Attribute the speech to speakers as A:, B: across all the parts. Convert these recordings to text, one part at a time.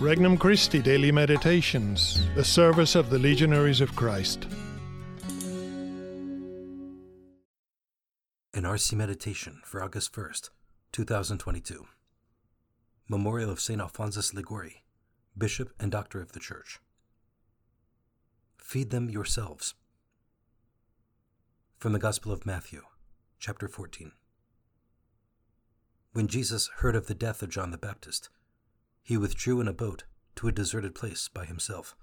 A: Regnum Christi Daily Meditations, the service of the Legionaries of Christ.
B: An RC Meditation for August 1st, 2022. Memorial of St. Alphonsus Liguori, Bishop and Doctor of the Church. Feed them yourselves. From the Gospel of Matthew, chapter 14. When Jesus heard of the death of John the Baptist, he withdrew in a boat to a deserted place by himself.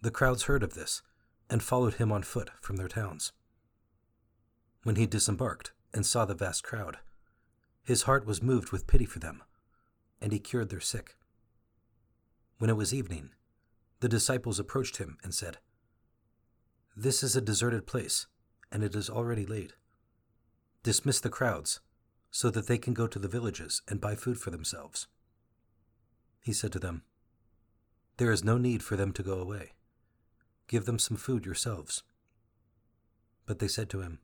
B: The crowds heard of this and followed him on foot from their towns. When he disembarked and saw the vast crowd, his heart was moved with pity for them, and he cured their sick. When it was evening, the disciples approached him and said, This is a deserted place, and it is already late. Dismiss the crowds, so that they can go to the villages and buy food for themselves. He said to them, There is no need for them to go away. Give them some food yourselves. But they said to him,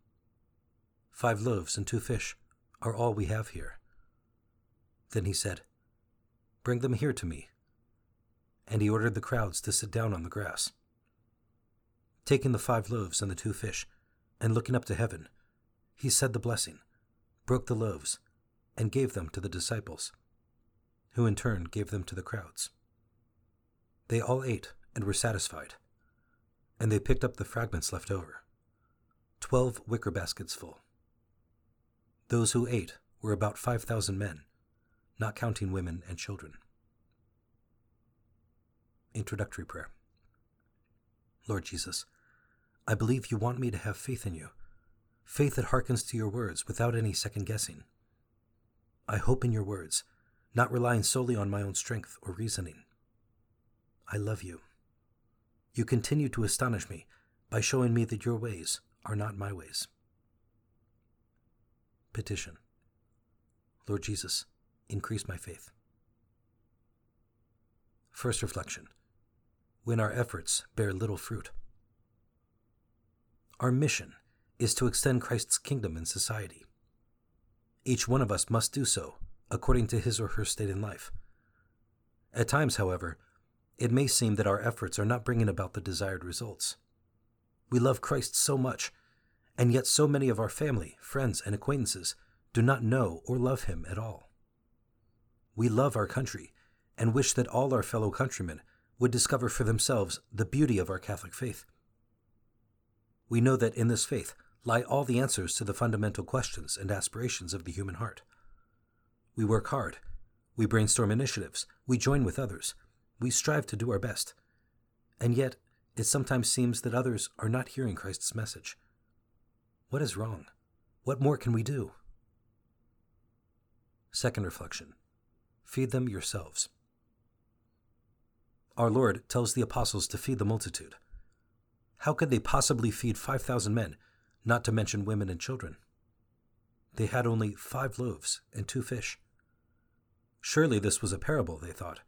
B: Five loaves and two fish are all we have here. Then he said, Bring them here to me. And he ordered the crowds to sit down on the grass. Taking the five loaves and the two fish, and looking up to heaven, he said the blessing, broke the loaves, and gave them to the disciples who in turn gave them to the crowds. They all ate and were satisfied, and they picked up the fragments left over twelve wicker baskets full. Those who ate were about 5,000 men, not counting women and children. Introductory Prayer Lord Jesus, I believe you want me to have faith in you, faith that hearkens to your words without any second guessing. I hope in your words not relying solely on my own strength or reasoning. I love you. You continue to astonish me by showing me that your ways are not my ways. Petition Lord Jesus, increase my faith. First reflection When our efforts bear little fruit. Our mission is to extend Christ's kingdom in society. Each one of us must do so according to his or her state in life. At times, however, it may seem that our efforts are not bringing about the desired results. We love Christ so much, and yet so many of our family, friends, and acquaintances do not know or love him at all. We love our country and wish that all our fellow countrymen would discover for themselves the beauty of our Catholic faith. We know that in this faith lie all the answers to the fundamental questions and aspirations of the human heart. We work hard. We brainstorm initiatives. We join with others. We strive to do our best. And yet, it sometimes seems that others are not hearing Christ's message. What is wrong? What more can we do? Second reflection Feed them yourselves. Our Lord tells the apostles to feed the multitude. How could they possibly feed 5,000 men, not to mention women and children? They had only five loaves and two fish. Surely this was a parable, they thought.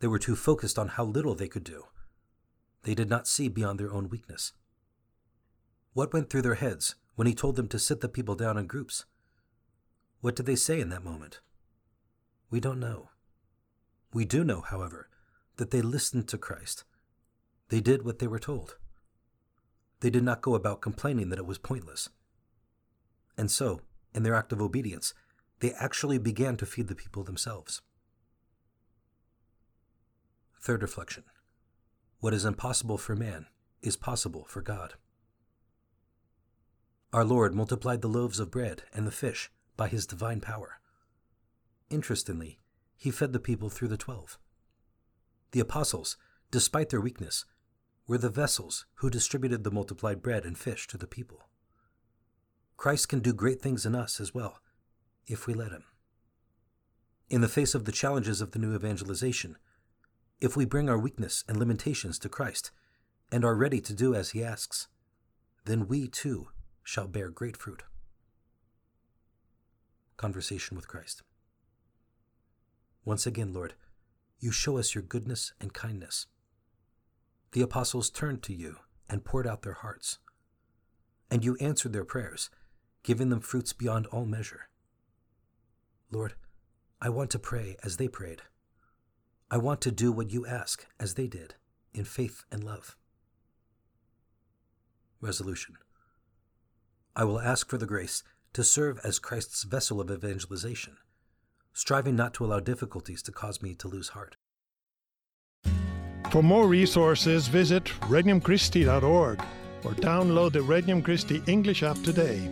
B: They were too focused on how little they could do. They did not see beyond their own weakness. What went through their heads when he told them to sit the people down in groups? What did they say in that moment? We don't know. We do know, however, that they listened to Christ. They did what they were told. They did not go about complaining that it was pointless. And so, in their act of obedience, they actually began to feed the people themselves. Third reflection What is impossible for man is possible for God. Our Lord multiplied the loaves of bread and the fish by his divine power. Interestingly, he fed the people through the twelve. The apostles, despite their weakness, were the vessels who distributed the multiplied bread and fish to the people. Christ can do great things in us as well if we let Him. In the face of the challenges of the new evangelization, if we bring our weakness and limitations to Christ and are ready to do as He asks, then we too shall bear great fruit. Conversation with Christ. Once again, Lord, you show us your goodness and kindness. The apostles turned to you and poured out their hearts, and you answered their prayers, giving them fruits beyond all measure. Lord, I want to pray as they prayed. I want to do what you ask, as they did, in faith and love. Resolution I will ask for the grace to serve as Christ's vessel of evangelization, striving not to allow difficulties to cause me to lose heart.
A: For more resources, visit regnumchristi.org or download the Regnum Christi English app today.